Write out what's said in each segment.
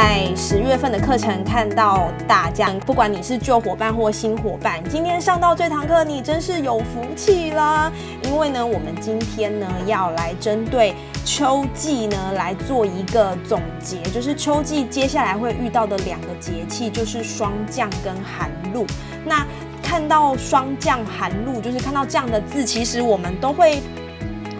在十月份的课程看到大家，不管你是旧伙伴或新伙伴，今天上到这堂课，你真是有福气啦！因为呢，我们今天呢要来针对秋季呢来做一个总结，就是秋季接下来会遇到的两个节气，就是霜降跟寒露。那看到霜降寒露，就是看到这样的字，其实我们都会。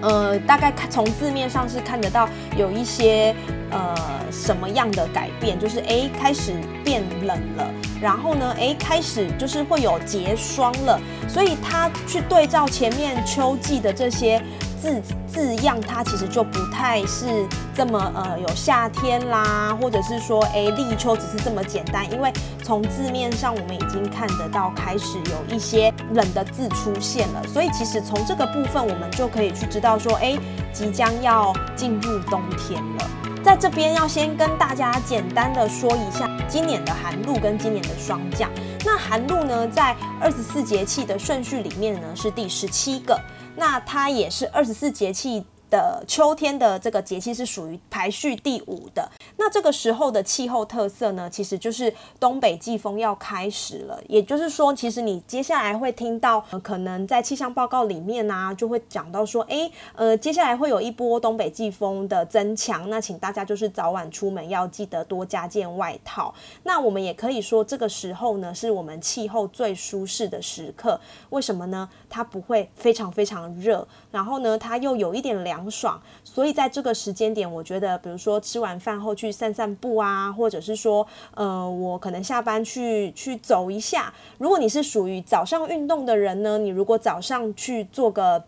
呃，大概看从字面上是看得到有一些呃什么样的改变，就是哎开始变冷了，然后呢哎开始就是会有结霜了，所以它去对照前面秋季的这些。字字样它其实就不太是这么呃有夏天啦，或者是说哎立秋只是这么简单，因为从字面上我们已经看得到开始有一些冷的字出现了，所以其实从这个部分我们就可以去知道说哎即将要进入冬天了。在这边要先跟大家简单的说一下今年的寒露跟今年的霜降。那寒露呢，在二十四节气的顺序里面呢是第十七个。那它也是二十四节气。的秋天的这个节气是属于排序第五的。那这个时候的气候特色呢，其实就是东北季风要开始了。也就是说，其实你接下来会听到，可能在气象报告里面呢，就会讲到说，哎，呃，接下来会有一波东北季风的增强。那请大家就是早晚出门要记得多加件外套。那我们也可以说，这个时候呢，是我们气候最舒适的时刻。为什么呢？它不会非常非常热，然后呢，它又有一点凉。凉爽，所以在这个时间点，我觉得，比如说吃完饭后去散散步啊，或者是说，呃，我可能下班去去走一下。如果你是属于早上运动的人呢，你如果早上去做个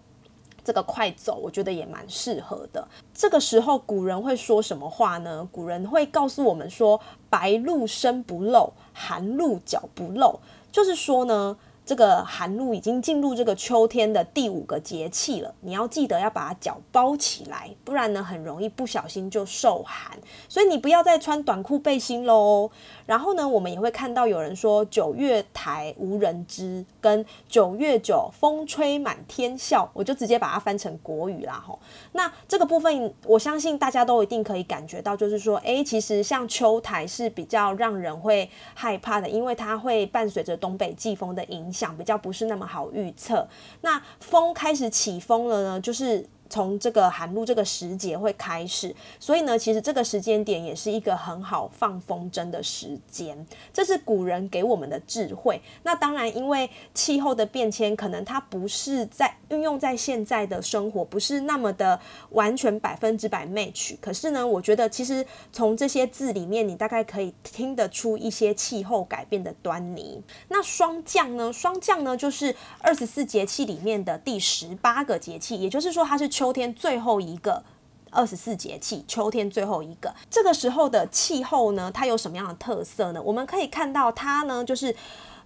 这个快走，我觉得也蛮适合的。这个时候，古人会说什么话呢？古人会告诉我们说：“白露身不露，寒露脚不露。”就是说呢。这个寒露已经进入这个秋天的第五个节气了，你要记得要把脚包起来，不然呢很容易不小心就受寒。所以你不要再穿短裤背心喽。然后呢，我们也会看到有人说“九月台无人知”跟“九月九风吹满天笑”，我就直接把它翻成国语啦吼。那这个部分，我相信大家都一定可以感觉到，就是说，诶，其实像秋台是比较让人会害怕的，因为它会伴随着东北季风的影响。想比较不是那么好预测。那风开始起风了呢，就是。从这个寒露这个时节会开始，所以呢，其实这个时间点也是一个很好放风筝的时间。这是古人给我们的智慧。那当然，因为气候的变迁，可能它不是在运用在现在的生活，不是那么的完全百分之百 match。可是呢，我觉得其实从这些字里面，你大概可以听得出一些气候改变的端倪。那霜降呢？霜降呢，就是二十四节气里面的第十八个节气，也就是说它是。秋天最后一个二十四节气，秋天最后一个，这个时候的气候呢，它有什么样的特色呢？我们可以看到，它呢，就是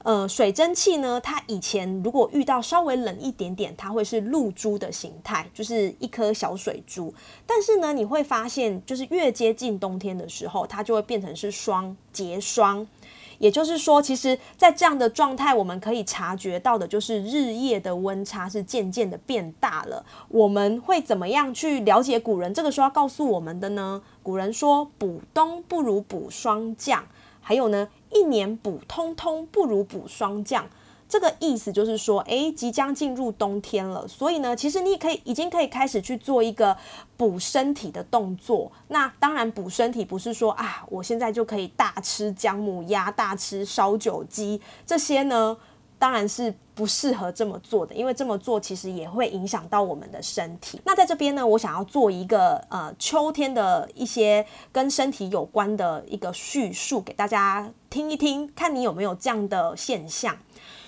呃，水蒸气呢，它以前如果遇到稍微冷一点点，它会是露珠的形态，就是一颗小水珠。但是呢，你会发现，就是越接近冬天的时候，它就会变成是霜结霜。也就是说，其实，在这样的状态，我们可以察觉到的，就是日夜的温差是渐渐的变大了。我们会怎么样去了解古人这个时候要告诉我们的呢？古人说：“补冬不如补霜降。”还有呢，“一年补通通不如补霜降。”这个意思就是说，诶，即将进入冬天了，所以呢，其实你可以已经可以开始去做一个补身体的动作。那当然，补身体不是说啊，我现在就可以大吃姜母鸭、大吃烧酒鸡这些呢，当然是不适合这么做的，因为这么做其实也会影响到我们的身体。那在这边呢，我想要做一个呃秋天的一些跟身体有关的一个叙述给大家听一听，看你有没有这样的现象。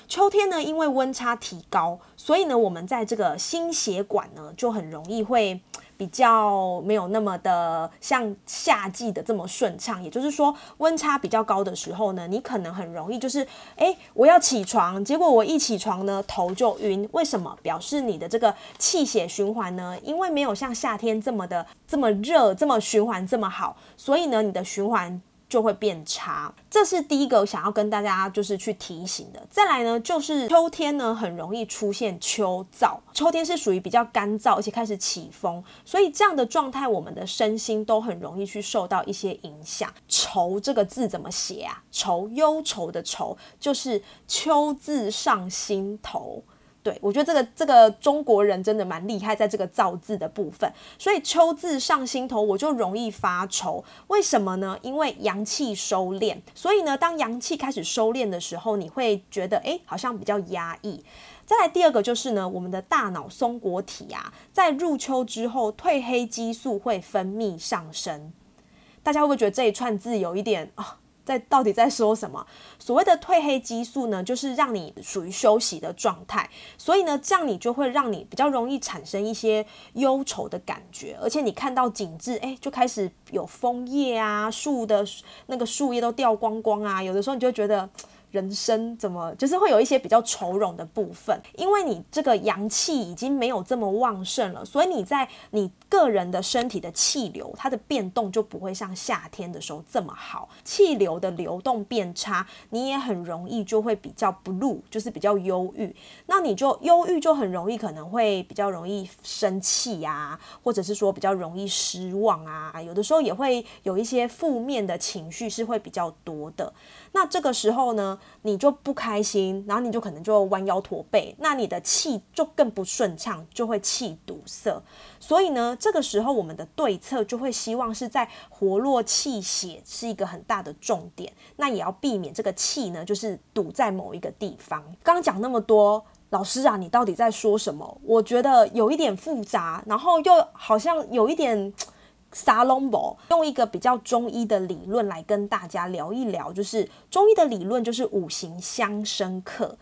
秋天呢，因为温差提高，所以呢，我们在这个心血管呢就很容易会比较没有那么的像夏季的这么顺畅。也就是说，温差比较高的时候呢，你可能很容易就是，哎，我要起床，结果我一起床呢头就晕。为什么？表示你的这个气血循环呢，因为没有像夏天这么的这么热，这么循环这么好，所以呢，你的循环。就会变差，这是第一个想要跟大家就是去提醒的。再来呢，就是秋天呢很容易出现秋燥，秋天是属于比较干燥，而且开始起风，所以这样的状态，我们的身心都很容易去受到一些影响。愁这个字怎么写啊？愁，忧愁的愁，就是秋字上心头。对，我觉得这个这个中国人真的蛮厉害，在这个造字的部分，所以秋字上心头，我就容易发愁。为什么呢？因为阳气收敛，所以呢，当阳气开始收敛的时候，你会觉得哎，好像比较压抑。再来第二个就是呢，我们的大脑松果体啊，在入秋之后，褪黑激素会分泌上升。大家会不会觉得这一串字有一点啊？在到底在说什么？所谓的褪黑激素呢，就是让你属于休息的状态，所以呢，这样你就会让你比较容易产生一些忧愁的感觉，而且你看到景致，哎，就开始有枫叶啊，树的那个树叶都掉光光啊，有的时候你就觉得。人生怎么就是会有一些比较愁容的部分，因为你这个阳气已经没有这么旺盛了，所以你在你个人的身体的气流，它的变动就不会像夏天的时候这么好，气流的流动变差，你也很容易就会比较不入，就是比较忧郁。那你就忧郁就很容易可能会比较容易生气呀，或者是说比较容易失望啊，有的时候也会有一些负面的情绪是会比较多的。那这个时候呢，你就不开心，然后你就可能就弯腰驼背，那你的气就更不顺畅，就会气堵塞。所以呢，这个时候我们的对策就会希望是在活络气血是一个很大的重点，那也要避免这个气呢就是堵在某一个地方。刚刚讲那么多，老师啊，你到底在说什么？我觉得有一点复杂，然后又好像有一点。沙龙博用一个比较中医的理论来跟大家聊一聊，就是中医的理论就是五行相生克。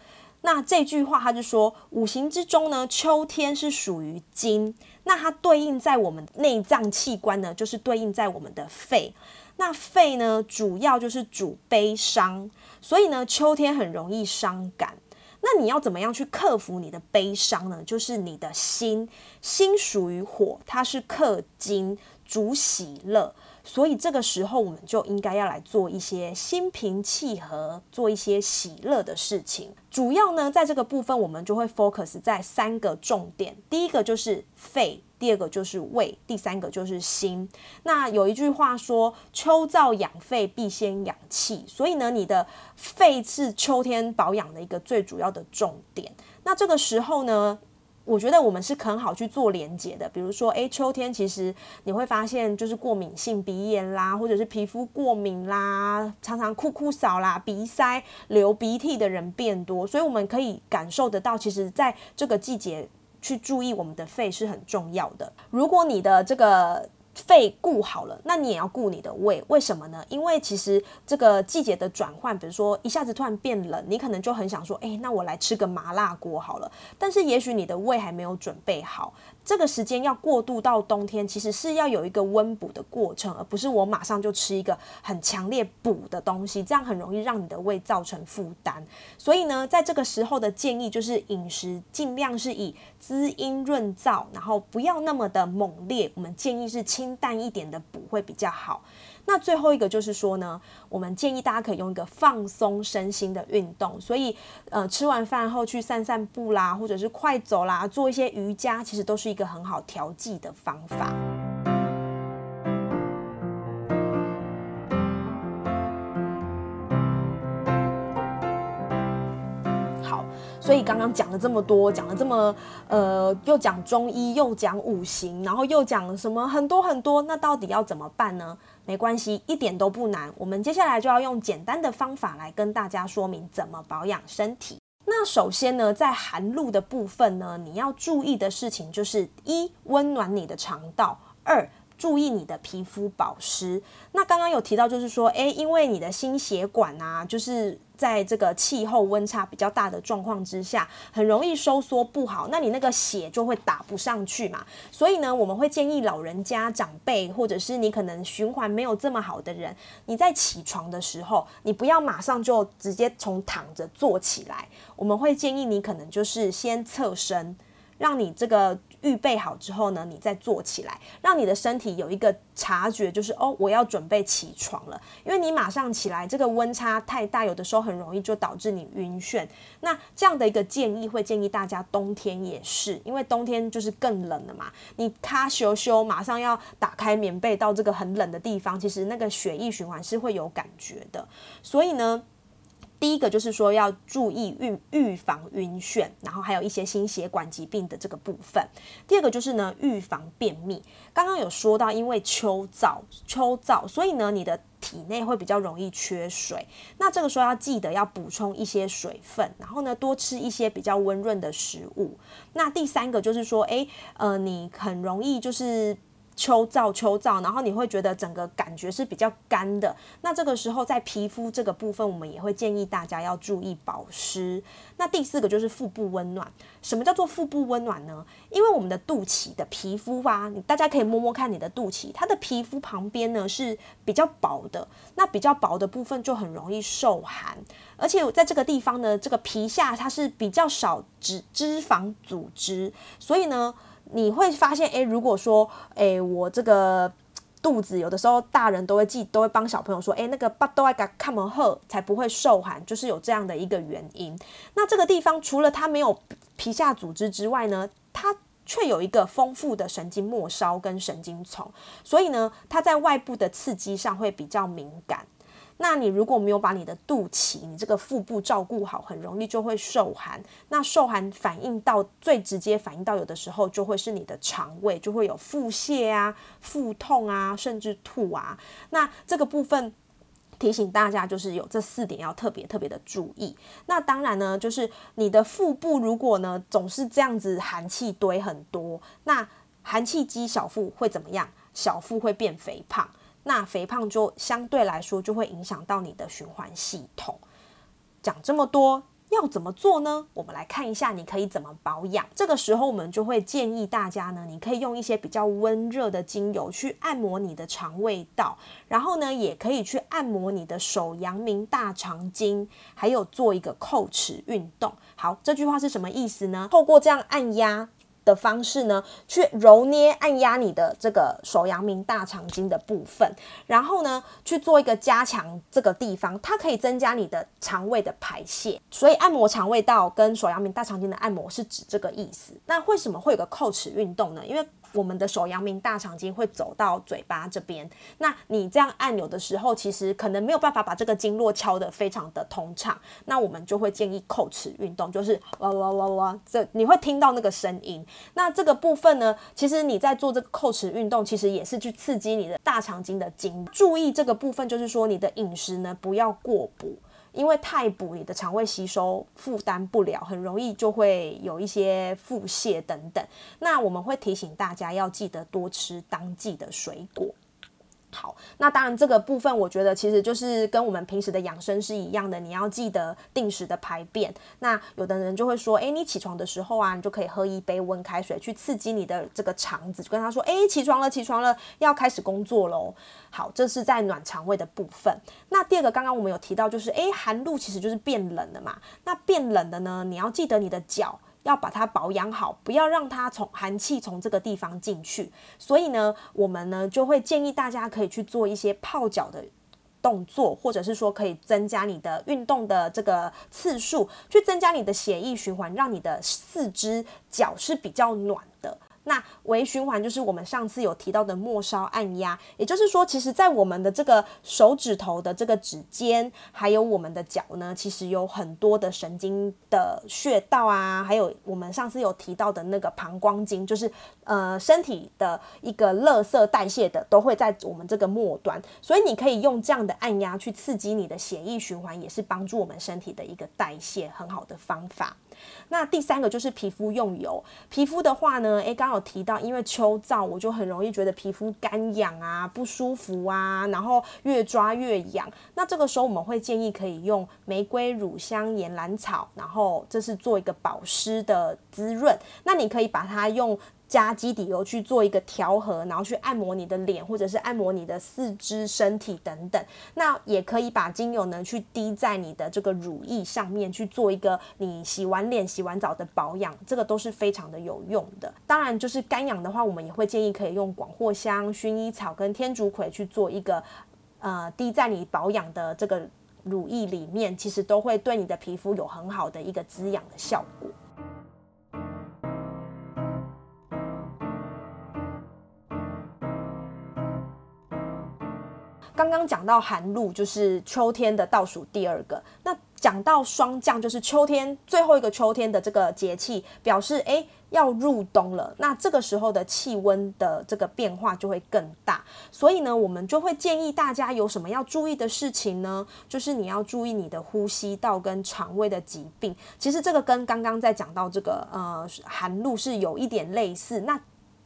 那这句话他就说，五行之中呢，秋天是属于金，那它对应在我们内脏器官呢，就是对应在我们的肺。那肺呢，主要就是主悲伤，所以呢，秋天很容易伤感。那你要怎么样去克服你的悲伤呢？就是你的心，心属于火，它是克金。主喜乐，所以这个时候我们就应该要来做一些心平气和、做一些喜乐的事情。主要呢，在这个部分我们就会 focus 在三个重点：第一个就是肺，第二个就是胃，第三个就是心。那有一句话说：“秋燥养肺，必先养气。”所以呢，你的肺是秋天保养的一个最主要的重点。那这个时候呢？我觉得我们是很好去做连接的，比如说，诶，秋天其实你会发现就是过敏性鼻炎啦，或者是皮肤过敏啦，常常哭哭扫啦，鼻塞、流鼻涕的人变多，所以我们可以感受得到，其实在这个季节去注意我们的肺是很重要的。如果你的这个肺顾好了，那你也要顾你的胃，为什么呢？因为其实这个季节的转换，比如说一下子突然变冷，你可能就很想说，哎，那我来吃个麻辣锅好了。但是也许你的胃还没有准备好。这个时间要过渡到冬天，其实是要有一个温补的过程，而不是我马上就吃一个很强烈补的东西，这样很容易让你的胃造成负担。所以呢，在这个时候的建议就是饮食尽量是以滋阴润燥，然后不要那么的猛烈。我们建议是清淡一点的补会比较好。那最后一个就是说呢，我们建议大家可以用一个放松身心的运动，所以呃吃完饭后去散散步啦，或者是快走啦，做一些瑜伽，其实都是一个很好调剂的方法。好，所以刚刚讲了这么多，讲了这么呃，又讲中医，又讲五行，然后又讲什么很多很多，那到底要怎么办呢？没关系，一点都不难。我们接下来就要用简单的方法来跟大家说明怎么保养身体。那首先呢，在寒露的部分呢，你要注意的事情就是：一、温暖你的肠道；二、注意你的皮肤保湿。那刚刚有提到，就是说，诶，因为你的心血管啊，就是在这个气候温差比较大的状况之下，很容易收缩不好，那你那个血就会打不上去嘛。所以呢，我们会建议老人家、长辈，或者是你可能循环没有这么好的人，你在起床的时候，你不要马上就直接从躺着坐起来，我们会建议你可能就是先侧身。让你这个预备好之后呢，你再坐起来，让你的身体有一个察觉，就是哦，我要准备起床了。因为你马上起来，这个温差太大，有的时候很容易就导致你晕眩。那这样的一个建议，会建议大家冬天也是，因为冬天就是更冷了嘛。你咔咻咻，马上要打开棉被到这个很冷的地方，其实那个血液循环是会有感觉的。所以呢。第一个就是说要注意预预防晕眩，然后还有一些心血管疾病的这个部分。第二个就是呢预防便秘。刚刚有说到，因为秋燥，秋燥，所以呢你的体内会比较容易缺水。那这个时候要记得要补充一些水分，然后呢多吃一些比较温润的食物。那第三个就是说，诶，呃，你很容易就是。秋燥，秋燥，然后你会觉得整个感觉是比较干的。那这个时候在皮肤这个部分，我们也会建议大家要注意保湿。那第四个就是腹部温暖。什么叫做腹部温暖呢？因为我们的肚脐的皮肤啊，你大家可以摸摸看你的肚脐，它的皮肤旁边呢是比较薄的。那比较薄的部分就很容易受寒，而且在这个地方呢，这个皮下它是比较少脂脂肪组织，所以呢。你会发现，诶，如果说，诶，我这个肚子有的时候大人都会记，都会帮小朋友说，诶，那个巴都爱给看门喝，才不会受寒，就是有这样的一个原因。那这个地方除了它没有皮下组织之外呢，它却有一个丰富的神经末梢跟神经丛，所以呢，它在外部的刺激上会比较敏感。那你如果没有把你的肚脐、你这个腹部照顾好，很容易就会受寒。那受寒反映到最直接反映到有的时候就会是你的肠胃就会有腹泻啊、腹痛啊，甚至吐啊。那这个部分提醒大家，就是有这四点要特别特别的注意。那当然呢，就是你的腹部如果呢总是这样子寒气堆很多，那寒气积小腹会怎么样？小腹会变肥胖。那肥胖就相对来说就会影响到你的循环系统。讲这么多要怎么做呢？我们来看一下你可以怎么保养。这个时候我们就会建议大家呢，你可以用一些比较温热的精油去按摩你的肠胃道，然后呢也可以去按摩你的手阳明大肠经，还有做一个叩齿运动。好，这句话是什么意思呢？透过这样按压。的方式呢，去揉捏、按压你的这个手阳明大肠经的部分，然后呢，去做一个加强这个地方，它可以增加你的肠胃的排泄。所以按摩肠胃道跟手阳明大肠经的按摩是指这个意思。那为什么会有个叩齿运动呢？因为我们的手阳明大肠经会走到嘴巴这边，那你这样按有的时候其实可能没有办法把这个经络敲得非常的通畅，那我们就会建议叩齿运动，就是哇哇哇哇，这你会听到那个声音。那这个部分呢，其实你在做这个叩齿运动，其实也是去刺激你的大肠经的经。注意这个部分，就是说你的饮食呢不要过补。因为太补，你的肠胃吸收负担不了，很容易就会有一些腹泻等等。那我们会提醒大家要记得多吃当季的水果。好，那当然这个部分，我觉得其实就是跟我们平时的养生是一样的，你要记得定时的排便。那有的人就会说，哎，你起床的时候啊，你就可以喝一杯温开水，去刺激你的这个肠子，就跟他说，哎，起床了，起床了，要开始工作喽。好，这是在暖肠胃的部分。那第二个，刚刚我们有提到，就是哎，寒露其实就是变冷了嘛。那变冷的呢，你要记得你的脚。要把它保养好，不要让它从寒气从这个地方进去。所以呢，我们呢就会建议大家可以去做一些泡脚的动作，或者是说可以增加你的运动的这个次数，去增加你的血液循环，让你的四肢脚是比较暖的。那微循环就是我们上次有提到的末梢按压，也就是说，其实，在我们的这个手指头的这个指尖，还有我们的脚呢，其实有很多的神经的穴道啊，还有我们上次有提到的那个膀胱经，就是呃身体的一个垃圾代谢的，都会在我们这个末端，所以你可以用这样的按压去刺激你的血液循环，也是帮助我们身体的一个代谢很好的方法。那第三个就是皮肤用油，皮肤的话呢，诶，刚好提到，因为秋燥，我就很容易觉得皮肤干痒啊、不舒服啊，然后越抓越痒。那这个时候我们会建议可以用玫瑰、乳香、岩兰草，然后这是做一个保湿的滋润。那你可以把它用。加基底油去做一个调和，然后去按摩你的脸，或者是按摩你的四肢、身体等等。那也可以把精油呢去滴在你的这个乳液上面，去做一个你洗完脸、洗完澡的保养，这个都是非常的有用的。当然，就是干痒的话，我们也会建议可以用广藿香、薰衣草跟天竺葵去做一个呃滴在你保养的这个乳液里面，其实都会对你的皮肤有很好的一个滋养的效果。刚刚讲到寒露，就是秋天的倒数第二个。那讲到霜降，就是秋天最后一个秋天的这个节气，表示诶要入冬了。那这个时候的气温的这个变化就会更大，所以呢，我们就会建议大家有什么要注意的事情呢？就是你要注意你的呼吸道跟肠胃的疾病。其实这个跟刚刚在讲到这个呃寒露是有一点类似。那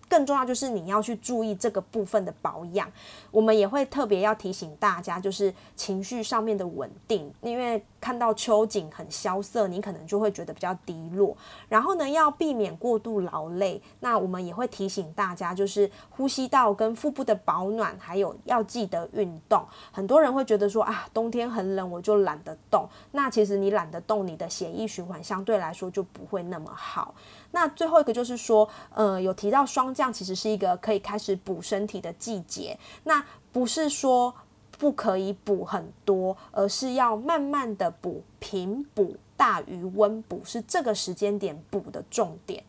更重要就是你要去注意这个部分的保养，我们也会特别要提醒大家，就是情绪上面的稳定，因为看到秋景很萧瑟，你可能就会觉得比较低落。然后呢，要避免过度劳累。那我们也会提醒大家，就是呼吸道跟腹部的保暖，还有要记得运动。很多人会觉得说啊，冬天很冷，我就懒得动。那其实你懒得动，你的血液循环相对来说就不会那么好。那最后一个就是说，呃，有提到霜降其实是一个可以开始补身体的季节。那不是说不可以补很多，而是要慢慢的补，平补大于温补，是这个时间点补的重点。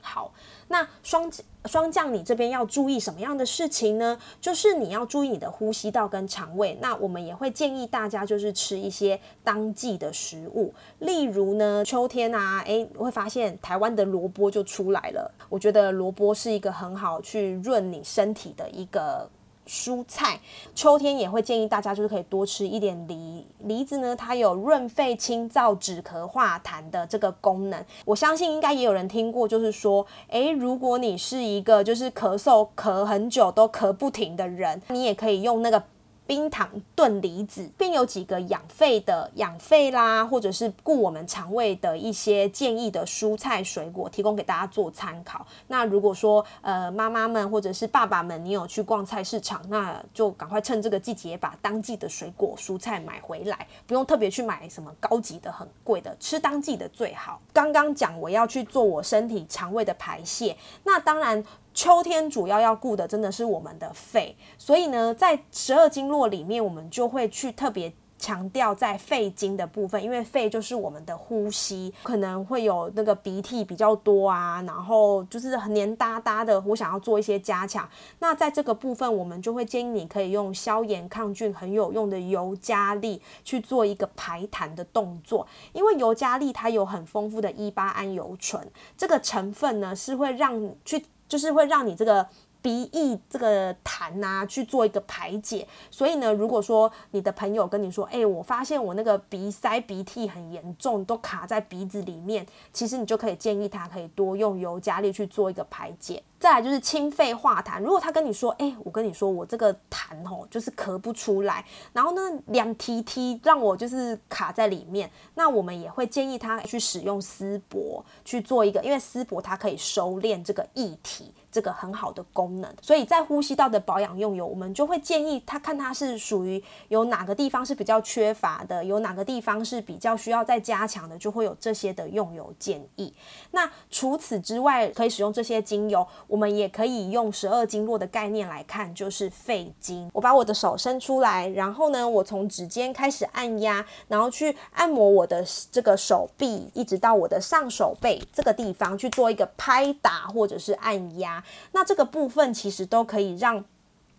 好，那霜霜降，你这边要注意什么样的事情呢？就是你要注意你的呼吸道跟肠胃。那我们也会建议大家就是吃一些当季的食物，例如呢，秋天啊，诶，会发现台湾的萝卜就出来了。我觉得萝卜是一个很好去润你身体的一个。蔬菜，秋天也会建议大家就是可以多吃一点梨。梨子呢，它有润肺、清燥、止咳、化痰的这个功能。我相信应该也有人听过，就是说，诶，如果你是一个就是咳嗽咳很久都咳不停的人，你也可以用那个。冰糖炖梨子，并有几个养肺的养肺啦，或者是顾我们肠胃的一些建议的蔬菜水果，提供给大家做参考。那如果说呃妈妈们或者是爸爸们，你有去逛菜市场，那就赶快趁这个季节把当季的水果蔬菜买回来，不用特别去买什么高级的、很贵的，吃当季的最好。刚刚讲我要去做我身体肠胃的排泄，那当然。秋天主要要顾的真的是我们的肺，所以呢，在十二经络里面，我们就会去特别。强调在肺经的部分，因为肺就是我们的呼吸，可能会有那个鼻涕比较多啊，然后就是很黏哒哒的。我想要做一些加强，那在这个部分，我们就会建议你可以用消炎抗菌很有用的尤加利去做一个排痰的动作，因为尤加利它有很丰富的伊巴胺油醇，这个成分呢是会让去，就是会让你这个。鼻翼这个痰呐，去做一个排解。所以呢，如果说你的朋友跟你说，哎，我发现我那个鼻塞、鼻涕很严重，都卡在鼻子里面，其实你就可以建议他可以多用尤加利去做一个排解。再来就是清肺化痰。如果他跟你说，哎，我跟你说我这个痰哦，就是咳不出来，然后呢两提提让我就是卡在里面，那我们也会建议他去使用丝柏去做一个，因为丝柏它可以收敛这个液体。这个很好的功能，所以在呼吸道的保养用油，我们就会建议他看它是属于有哪个地方是比较缺乏的，有哪个地方是比较需要再加强的，就会有这些的用油建议。那除此之外，可以使用这些精油，我们也可以用十二经络的概念来看，就是肺经。我把我的手伸出来，然后呢，我从指尖开始按压，然后去按摩我的这个手臂，一直到我的上手背这个地方去做一个拍打或者是按压。那这个部分其实都可以让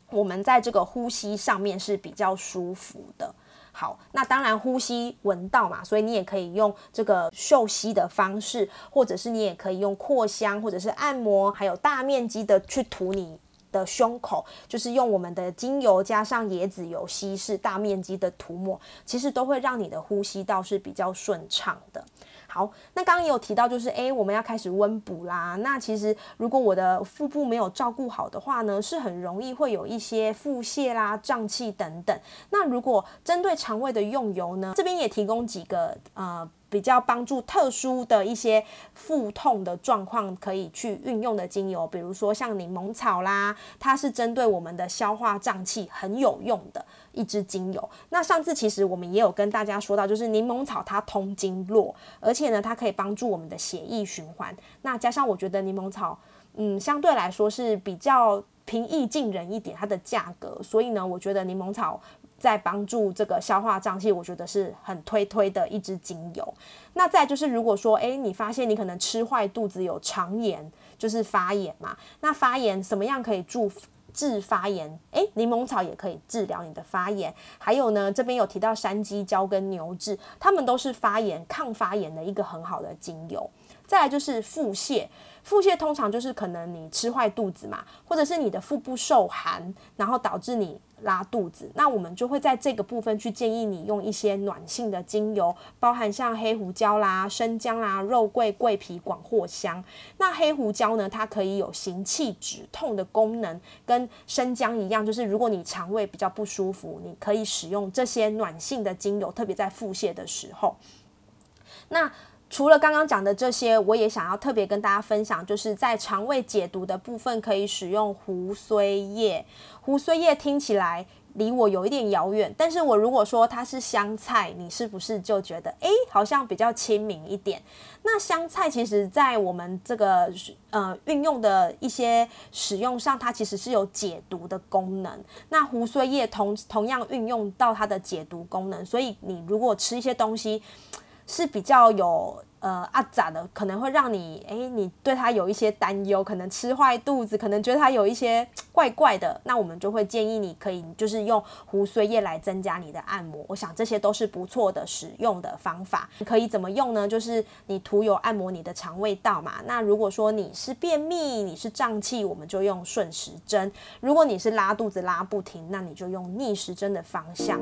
我们在这个呼吸上面是比较舒服的。好，那当然呼吸闻到嘛，所以你也可以用这个嗅吸的方式，或者是你也可以用扩香，或者是按摩，还有大面积的去涂你的胸口，就是用我们的精油加上椰子油稀释，大面积的涂抹，其实都会让你的呼吸道是比较顺畅的。好，那刚刚也有提到，就是诶，我们要开始温补啦。那其实如果我的腹部没有照顾好的话呢，是很容易会有一些腹泻啦、胀气等等。那如果针对肠胃的用油呢，这边也提供几个呃。比较帮助特殊的一些腹痛的状况可以去运用的精油，比如说像柠檬草啦，它是针对我们的消化胀气很有用的一支精油。那上次其实我们也有跟大家说到，就是柠檬草它通经络，而且呢它可以帮助我们的血液循环。那加上我觉得柠檬草，嗯，相对来说是比较平易近人一点，它的价格，所以呢，我觉得柠檬草。在帮助这个消化胀气，我觉得是很推推的一支精油。那再就是，如果说，诶，你发现你可能吃坏肚子有肠炎，就是发炎嘛。那发炎什么样可以助治发炎？诶，柠檬草也可以治疗你的发炎。还有呢，这边有提到山鸡椒跟牛至，它们都是发炎抗发炎的一个很好的精油。再来就是腹泻，腹泻通常就是可能你吃坏肚子嘛，或者是你的腹部受寒，然后导致你。拉肚子，那我们就会在这个部分去建议你用一些暖性的精油，包含像黑胡椒啦、生姜啦、肉桂、桂皮、广藿香。那黑胡椒呢，它可以有行气止痛的功能，跟生姜一样，就是如果你肠胃比较不舒服，你可以使用这些暖性的精油，特别在腹泻的时候。那除了刚刚讲的这些，我也想要特别跟大家分享，就是在肠胃解毒的部分，可以使用胡荽叶。胡荽叶听起来离我有一点遥远，但是我如果说它是香菜，你是不是就觉得诶，好像比较亲民一点？那香菜其实在我们这个呃运用的一些使用上，它其实是有解毒的功能。那胡荽叶同同样运用到它的解毒功能，所以你如果吃一些东西。是比较有呃阿杂的，可能会让你哎，你对它有一些担忧，可能吃坏肚子，可能觉得它有一些怪怪的，那我们就会建议你可以就是用胡荽叶来增加你的按摩。我想这些都是不错的使用的方法。可以怎么用呢？就是你涂油按摩你的肠胃道嘛。那如果说你是便秘，你是胀气，我们就用顺时针；如果你是拉肚子拉不停，那你就用逆时针的方向。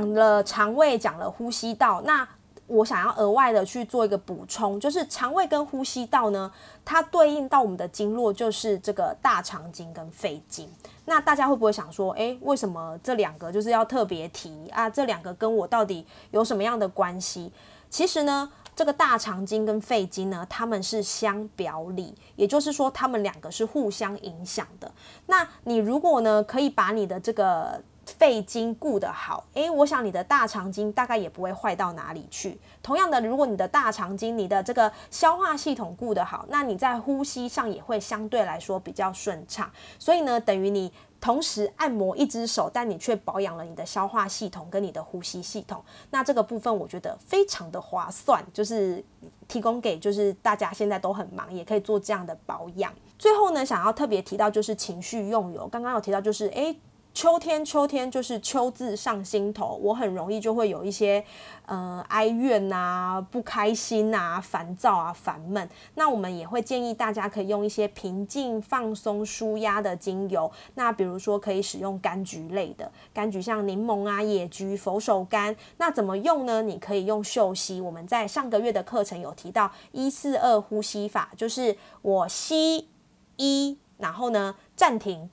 讲了肠胃，讲了呼吸道，那我想要额外的去做一个补充，就是肠胃跟呼吸道呢，它对应到我们的经络就是这个大肠经跟肺经。那大家会不会想说，诶，为什么这两个就是要特别提啊？这两个跟我到底有什么样的关系？其实呢，这个大肠经跟肺经呢，它们是相表里，也就是说，它们两个是互相影响的。那你如果呢，可以把你的这个肺经顾得好，诶，我想你的大肠经大概也不会坏到哪里去。同样的，如果你的大肠经、你的这个消化系统顾得好，那你在呼吸上也会相对来说比较顺畅。所以呢，等于你同时按摩一只手，但你却保养了你的消化系统跟你的呼吸系统。那这个部分我觉得非常的划算，就是提供给就是大家现在都很忙，也可以做这样的保养。最后呢，想要特别提到就是情绪用油，刚刚有提到就是诶。秋天，秋天就是秋字上心头，我很容易就会有一些呃哀怨呐、不开心呐、烦躁啊、烦闷。那我们也会建议大家可以用一些平静、放松、舒压的精油。那比如说可以使用柑橘类的，柑橘像柠檬啊、野菊、佛手柑。那怎么用呢？你可以用嗅吸。我们在上个月的课程有提到一四二呼吸法，就是我吸一，然后呢暂停，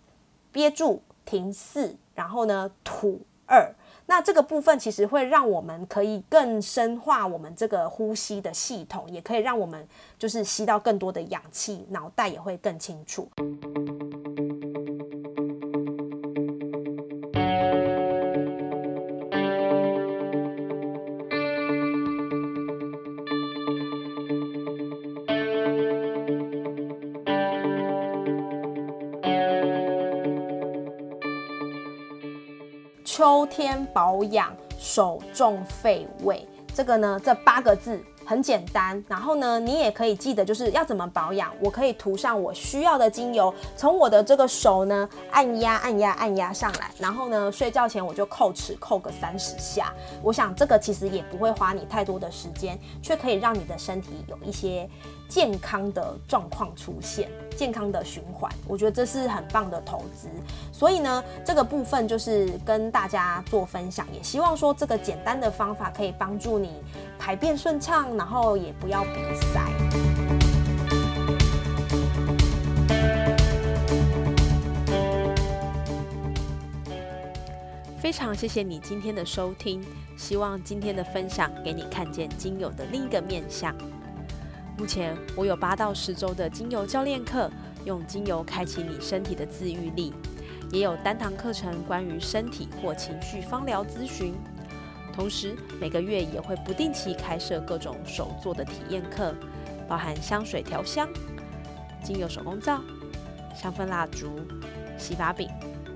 憋住。停四，然后呢吐二，那这个部分其实会让我们可以更深化我们这个呼吸的系统，也可以让我们就是吸到更多的氧气，脑袋也会更清楚。秋天保养，手重肺胃，这个呢，这八个字很简单。然后呢，你也可以记得就是要怎么保养。我可以涂上我需要的精油，从我的这个手呢按压、按压、按压上来。然后呢，睡觉前我就扣齿扣个三十下。我想这个其实也不会花你太多的时间，却可以让你的身体有一些健康的状况出现。健康的循环，我觉得这是很棒的投资。所以呢，这个部分就是跟大家做分享，也希望说这个简单的方法可以帮助你排便顺畅，然后也不要鼻塞。非常谢谢你今天的收听，希望今天的分享给你看见精油的另一个面相。目前我有八到十周的精油教练课，用精油开启你身体的自愈力；也有单堂课程关于身体或情绪芳疗咨询。同时每个月也会不定期开设各种手作的体验课，包含香水调香、精油手工皂、香氛蜡烛、洗发饼、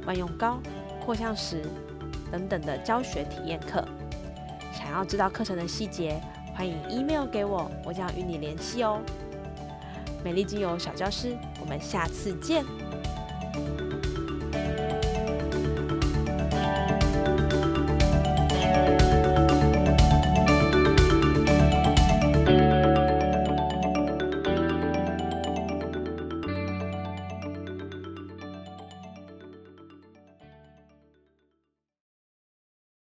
万用膏、扩香石等等的教学体验课。想要知道课程的细节？欢迎 email 给我，我将与你联系哦。美丽精油小教师，我们下次见。